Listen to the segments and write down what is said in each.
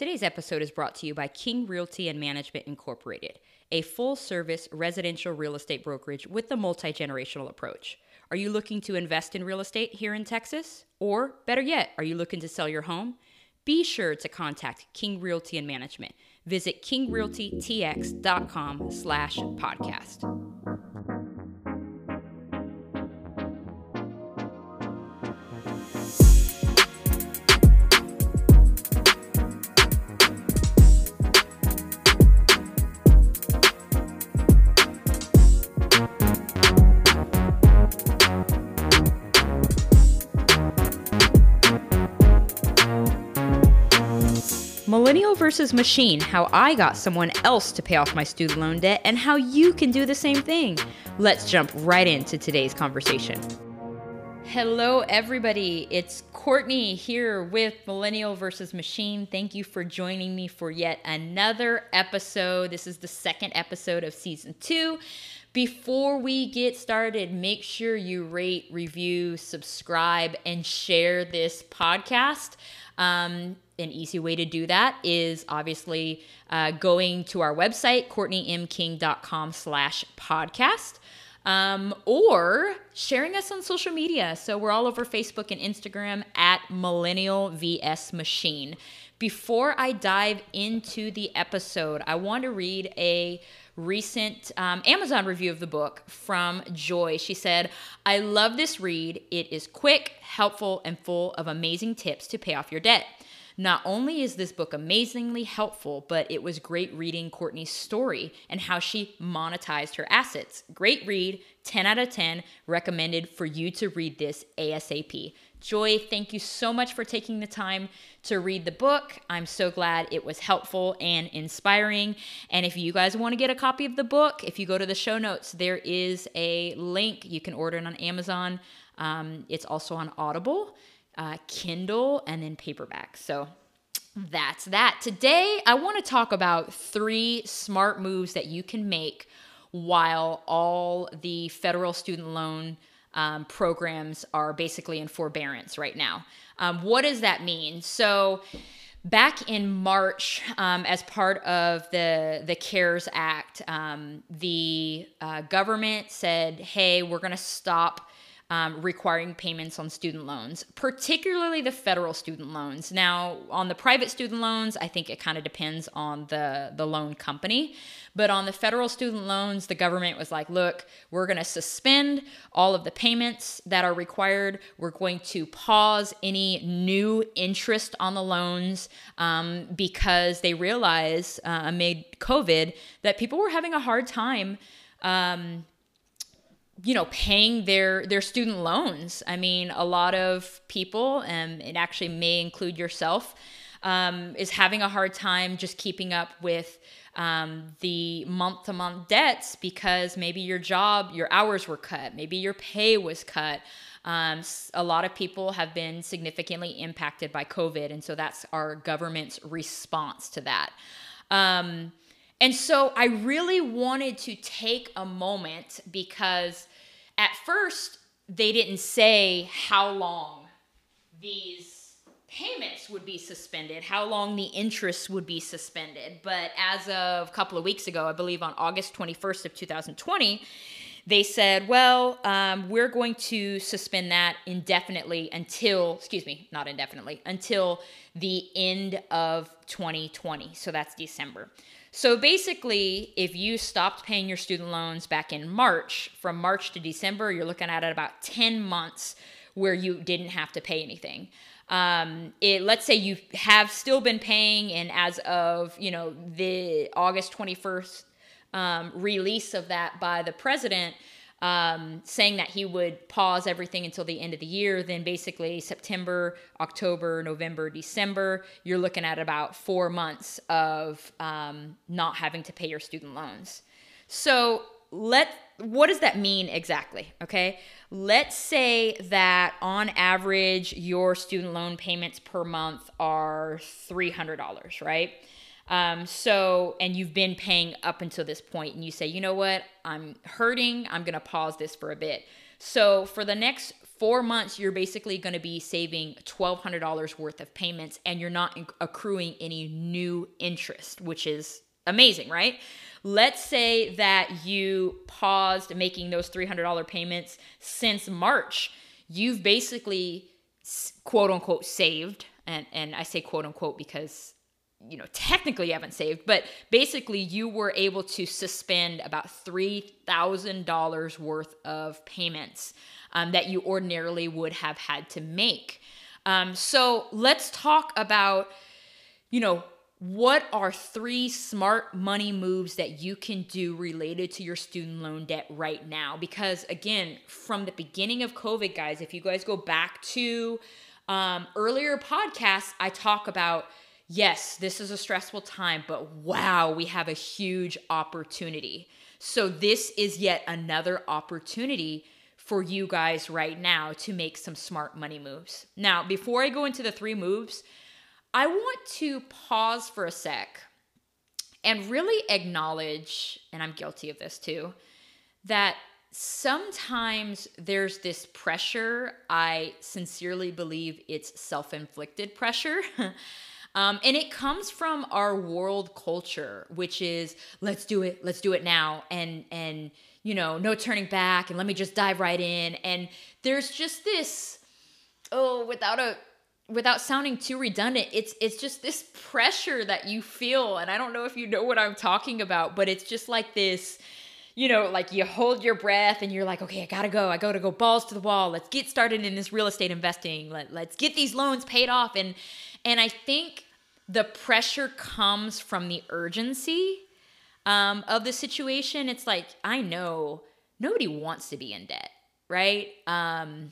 Today's episode is brought to you by King Realty and Management Incorporated, a full service residential real estate brokerage with a multi generational approach. Are you looking to invest in real estate here in Texas? Or better yet, are you looking to sell your home? Be sure to contact King Realty and Management. Visit kingrealtytx.com slash podcast. Millennial versus Machine How I Got Someone Else to Pay Off My Student Loan Debt, and how you can do the same thing. Let's jump right into today's conversation. Hello, everybody. It's Courtney here with Millennial versus Machine. Thank you for joining me for yet another episode. This is the second episode of season two. Before we get started, make sure you rate, review, subscribe, and share this podcast. Um, an easy way to do that is obviously uh, going to our website, courtneymking.com slash podcast. Um, or sharing us on social media. So we're all over Facebook and Instagram at Millennial VS Machine. Before I dive into the episode, I want to read a recent um, Amazon review of the book from Joy. She said, I love this read. It is quick, helpful, and full of amazing tips to pay off your debt. Not only is this book amazingly helpful, but it was great reading Courtney's story and how she monetized her assets. Great read, 10 out of 10, recommended for you to read this ASAP. Joy, thank you so much for taking the time to read the book. I'm so glad it was helpful and inspiring. And if you guys want to get a copy of the book, if you go to the show notes, there is a link. You can order it on Amazon. Um, it's also on Audible uh, Kindle, and then paperback. So that's that. Today, I want to talk about three smart moves that you can make while all the federal student loan um, programs are basically in forbearance right now. Um, what does that mean? So, back in March, um, as part of the the CARES Act, um, the uh, government said, "Hey, we're going to stop." Um, requiring payments on student loans, particularly the federal student loans. Now, on the private student loans, I think it kind of depends on the, the loan company. But on the federal student loans, the government was like, look, we're going to suspend all of the payments that are required. We're going to pause any new interest on the loans um, because they realize uh, amid COVID that people were having a hard time. Um, you know paying their their student loans. I mean a lot of people and it actually may include yourself um, is having a hard time just keeping up with um, the month to month debts because maybe your job your hours were cut maybe your pay was cut. Um, a lot of people have been significantly impacted by covid and so that's our government's response to that. Um, and so I really wanted to take a moment because at first they didn't say how long these payments would be suspended, how long the interest would be suspended. But as of a couple of weeks ago, I believe on August 21st of 2020, they said, well, um, we're going to suspend that indefinitely until, excuse me, not indefinitely, until the end of 2020. So that's December. So basically, if you stopped paying your student loans back in March, from March to December, you're looking at about 10 months where you didn't have to pay anything. Um, it, let's say you have still been paying, and as of you know the August 21st um, release of that by the president, um, saying that he would pause everything until the end of the year. Then basically September, October, November, December, you're looking at about four months of um, not having to pay your student loans. So let what does that mean exactly? Okay, let's say that on average your student loan payments per month are three hundred dollars, right? Um, so, and you've been paying up until this point, and you say, you know what, I'm hurting, I'm gonna pause this for a bit. So, for the next four months, you're basically going to be saving $1,200 worth of payments and you're not accruing any new interest, which is amazing, right? Let's say that you paused making those $300 payments since March. You've basically quote unquote saved, and, and I say quote unquote because you know, technically you haven't saved, but basically you were able to suspend about $3,000 worth of payments um, that you ordinarily would have had to make. Um, so let's talk about, you know, what are three smart money moves that you can do related to your student loan debt right now? Because again, from the beginning of COVID, guys, if you guys go back to um, earlier podcasts, I talk about yes, this is a stressful time, but wow, we have a huge opportunity. So, this is yet another opportunity for you guys right now to make some smart money moves. Now, before I go into the three moves, I want to pause for a sec and really acknowledge, and I'm guilty of this too, that sometimes there's this pressure. I sincerely believe it's self inflicted pressure. Um, and it comes from our world culture, which is let's do it, let's do it now, and and you know, no turning back, and let me just dive right in. And there's just this, oh, without a without sounding too redundant, it's it's just this pressure that you feel, and I don't know if you know what I'm talking about, but it's just like this you know, like you hold your breath and you're like, okay, I gotta go. I gotta go balls to the wall. Let's get started in this real estate investing. Let, let's get these loans paid off. And and I think the pressure comes from the urgency um, of the situation. It's like, I know nobody wants to be in debt, right? Um,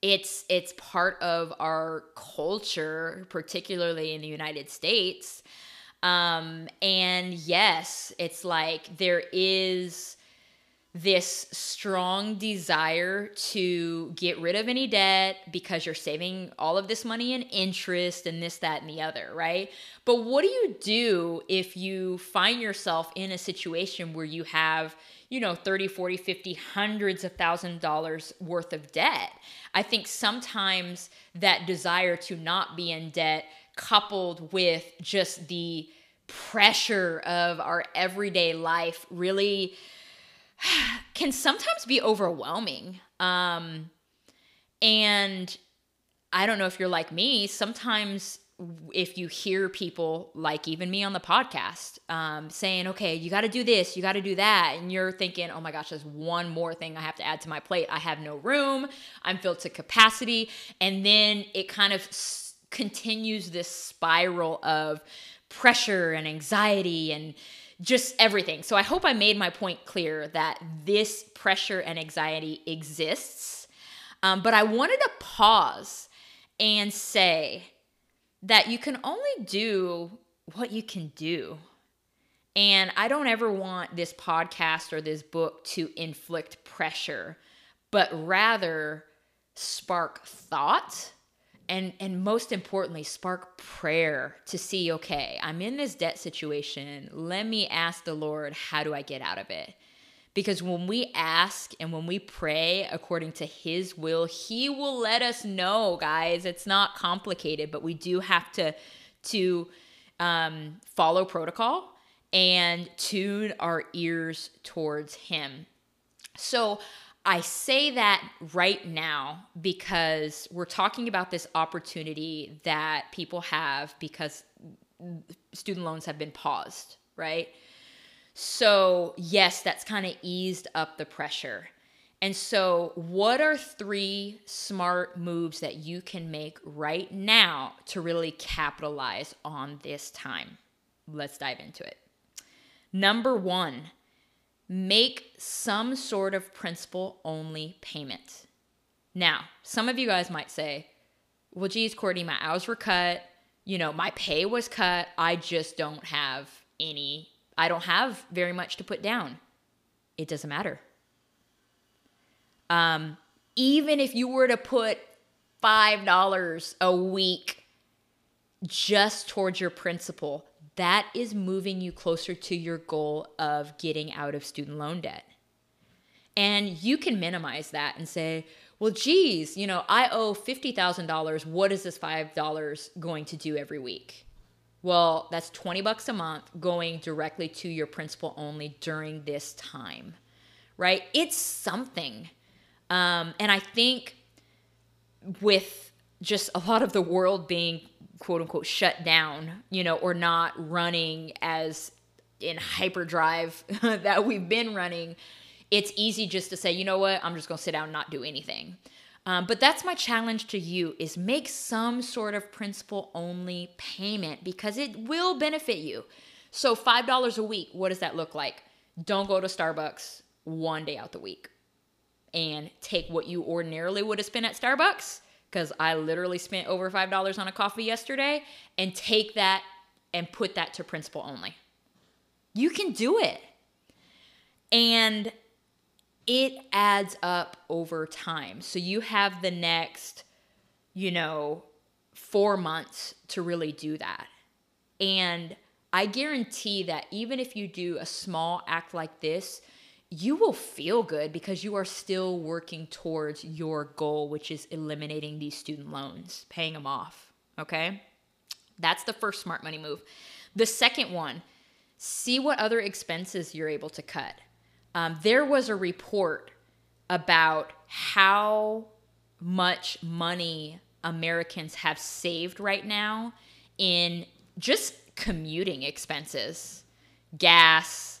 it's it's part of our culture, particularly in the United States. Um, and yes, it's like there is this strong desire to get rid of any debt because you're saving all of this money in interest and this, that, and the other, right? But what do you do if you find yourself in a situation where you have, you know, 30, 40, 50, hundreds of thousand dollars worth of debt? I think sometimes that desire to not be in debt coupled with just the pressure of our everyday life really can sometimes be overwhelming. Um, and I don't know if you're like me, sometimes if you hear people like even me on the podcast um, saying, okay, you got to do this, you got to do that. And you're thinking, oh my gosh, there's one more thing I have to add to my plate. I have no room, I'm filled to capacity. And then it kind of s- continues this spiral of pressure and anxiety and just everything. So I hope I made my point clear that this pressure and anxiety exists. Um, but I wanted to pause and say that you can only do what you can do. And I don't ever want this podcast or this book to inflict pressure, but rather spark thought and and most importantly spark prayer to see okay i'm in this debt situation. Let me ask the lord how do i get out of it? Because when we ask and when we pray according to his will he will let us know guys it's not complicated but we do have to to um, follow protocol and tune our ears towards him. So I say that right now because we're talking about this opportunity that people have because student loans have been paused, right? So, yes, that's kind of eased up the pressure. And so, what are three smart moves that you can make right now to really capitalize on this time? Let's dive into it. Number one, make some sort of principal only payment. Now, some of you guys might say, well, geez, Courtney, my hours were cut. You know, my pay was cut. I just don't have any, I don't have very much to put down. It doesn't matter. Um, even if you were to put $5 a week just towards your principal, that is moving you closer to your goal of getting out of student loan debt. And you can minimize that and say, well, geez, you know, I owe $50,000. What is this $5 going to do every week? Well, that's 20 bucks a month going directly to your principal only during this time, right? It's something. Um, and I think with just a lot of the world being quote unquote shut down, you know, or not running as in hyperdrive that we've been running, it's easy just to say, you know what, I'm just to sit down and not do anything. Um, but that's my challenge to you is make some sort of principal only payment because it will benefit you. So $5 a week, what does that look like? Don't go to Starbucks one day out the week and take what you ordinarily would have spent at Starbucks because I literally spent over $5 on a coffee yesterday and take that and put that to principal only. You can do it. And it adds up over time. So you have the next, you know, four months to really do that. And I guarantee that even if you do a small act like this, you will feel good because you are still working towards your goal, which is eliminating these student loans, paying them off. Okay. That's the first smart money move. The second one, see what other expenses you're able to cut um, there was a report about how much money Americans have saved right now in just commuting expenses, gas,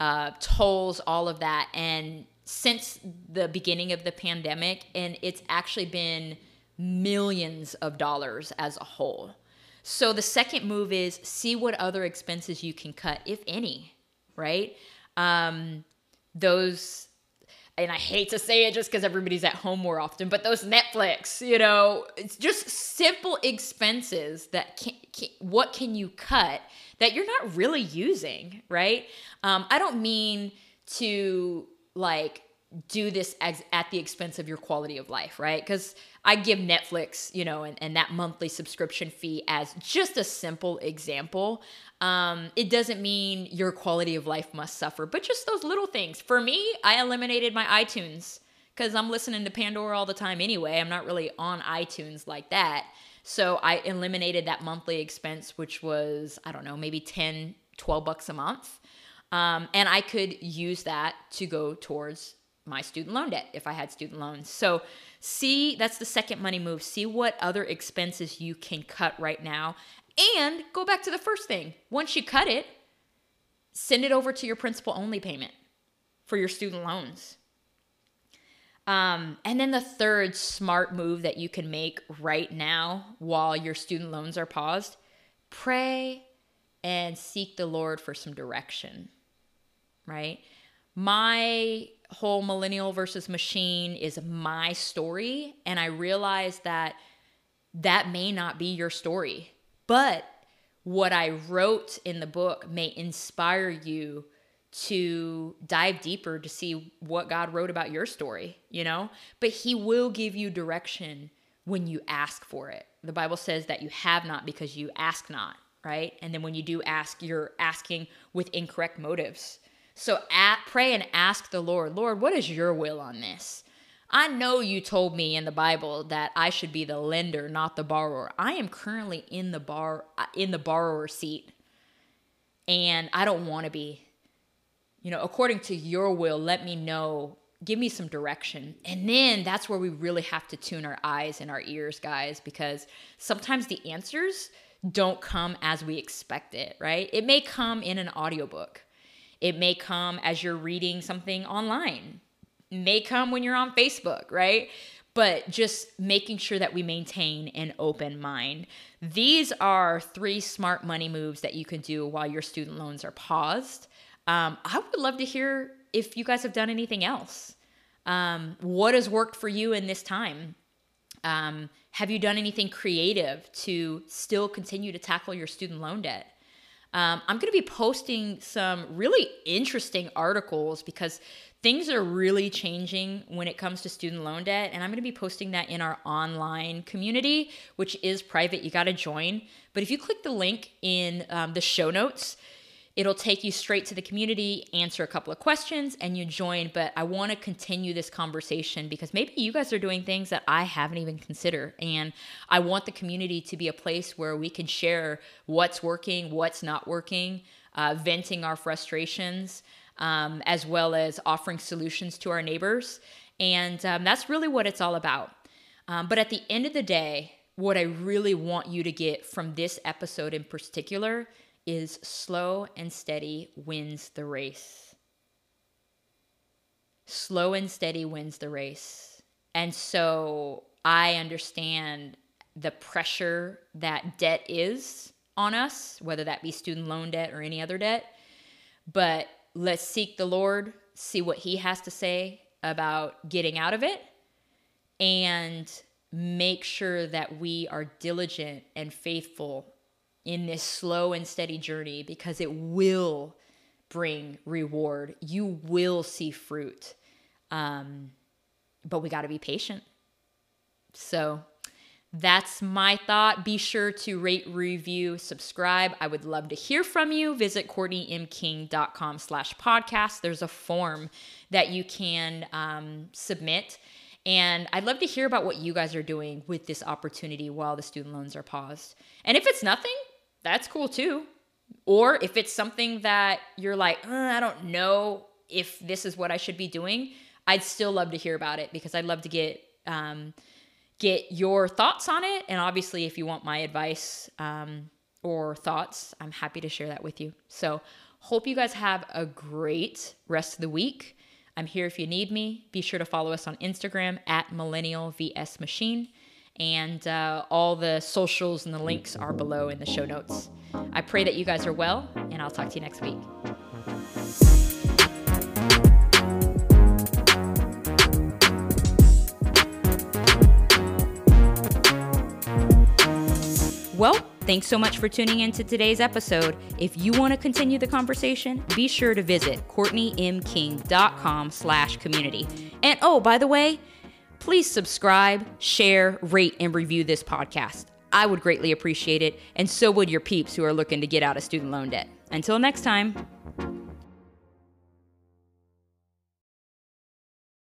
uh, tolls, all of that. And since the beginning of the pandemic, and it's actually been millions of dollars as a whole. So the second move is see what other expenses you can cut, if any, right? Um, those and I hate to say it just because everybody's at home more often, but those Netflix, you know, it's just simple expenses that can, can what can you cut that you're not really using, right? Um, I don't mean to like do this as, at the expense of your quality of life, right? Because I give Netflix, you know, and, and that monthly subscription fee as just a simple example. Um, it doesn't mean your quality of life must suffer, but just those little things. For me, I eliminated my iTunes because I'm listening to Pandora all the time anyway. I'm not really on iTunes like that. So I eliminated that monthly expense, which was, I don't know, maybe 10, 12 bucks a month. Um, and I could use that to go towards my student loan debt if I had student loans. So, see, that's the second money move. See what other expenses you can cut right now and go back to the first thing. Once you cut it, send it over to your principal only payment for your student loans. Um, and then the third smart move that you can make right now while your student loans are paused pray and seek the Lord for some direction, right? My whole millennial versus machine is my story. And I realize that that may not be your story. But what I wrote in the book may inspire you to dive deeper to see what God wrote about your story, you know? But He will give you direction when you ask for it. The Bible says that you have not because you ask not, right? And then when you do ask, you're asking with incorrect motives. So at, pray and ask the Lord, Lord, what is your will on this? I know you told me in the Bible that I should be the lender, not the borrower. I am currently in the bar uh, in the borrower seat. And I don't want to be. You know, according to your will, let me know, give me some direction. And then that's where we really have to tune our eyes and our ears, guys, because sometimes the answers don't come as we expect it, right? It may come in an audiobook. It may come as you're reading something online may come when you're on Facebook, right? But just making sure that we maintain an open mind. These are three smart money moves that you can do while your student loans are paused. Um, I would love to hear if you guys have done anything else. Um, what has worked for you in this time? Um, have you done anything creative to still continue to tackle your student loan debt? Um, I'm going to be posting some really interesting articles because things are really changing when it comes to student loan debt. And I'm going to be posting that in our online community, which is private. You got to join. But if you click the link in um, the show notes, It'll take you straight to the community, answer a couple of questions, and you join. But I want to continue this conversation because maybe you guys are doing things that I haven't even considered. And I want the community to be a place where we can share what's working, what's not working, uh, venting our frustrations, um, as well as offering solutions to our neighbors. And um, that's really what it's all about. Um, but at the end of the day, what I really want you to get from this episode in particular is slow and steady wins the race. Slow and steady wins the race. And so I understand the pressure that debt is on us, whether that be student loan debt or any other debt. But let's seek the Lord, see what He has to say about getting out of it, and make sure that we are diligent and faithful in this slow and steady journey because it will bring reward. You will see fruit. Um, but we got to be patient. So that's my thought. Be sure to rate, review, subscribe. I would love to hear from you. Visit CourtneyMKing.com slash podcast. There's a form that you can um, submit. And I'd love to hear about what you guys are doing with this opportunity while the student loans are paused. And if it's nothing, that's cool too. Or if it's something that you're like, uh, I don't know if this is what I should be doing, I'd still love to hear about it because I'd love to get um, get your thoughts on it. And obviously, if you want my advice um, or thoughts, I'm happy to share that with you. So, hope you guys have a great rest of the week. I'm here if you need me. Be sure to follow us on Instagram at Millennial VS Machine and uh, all the socials and the links are below in the show notes. I pray that you guys are well, and I'll talk to you next week. Well, thanks so much for tuning in to today's episode. If you want to continue the conversation, be sure to visit CourtneyMKing.com slash community. And oh, by the way, please subscribe, share, rate, and review this podcast. I would greatly appreciate it, and so would your peeps who are looking to get out of student loan debt. Until next time.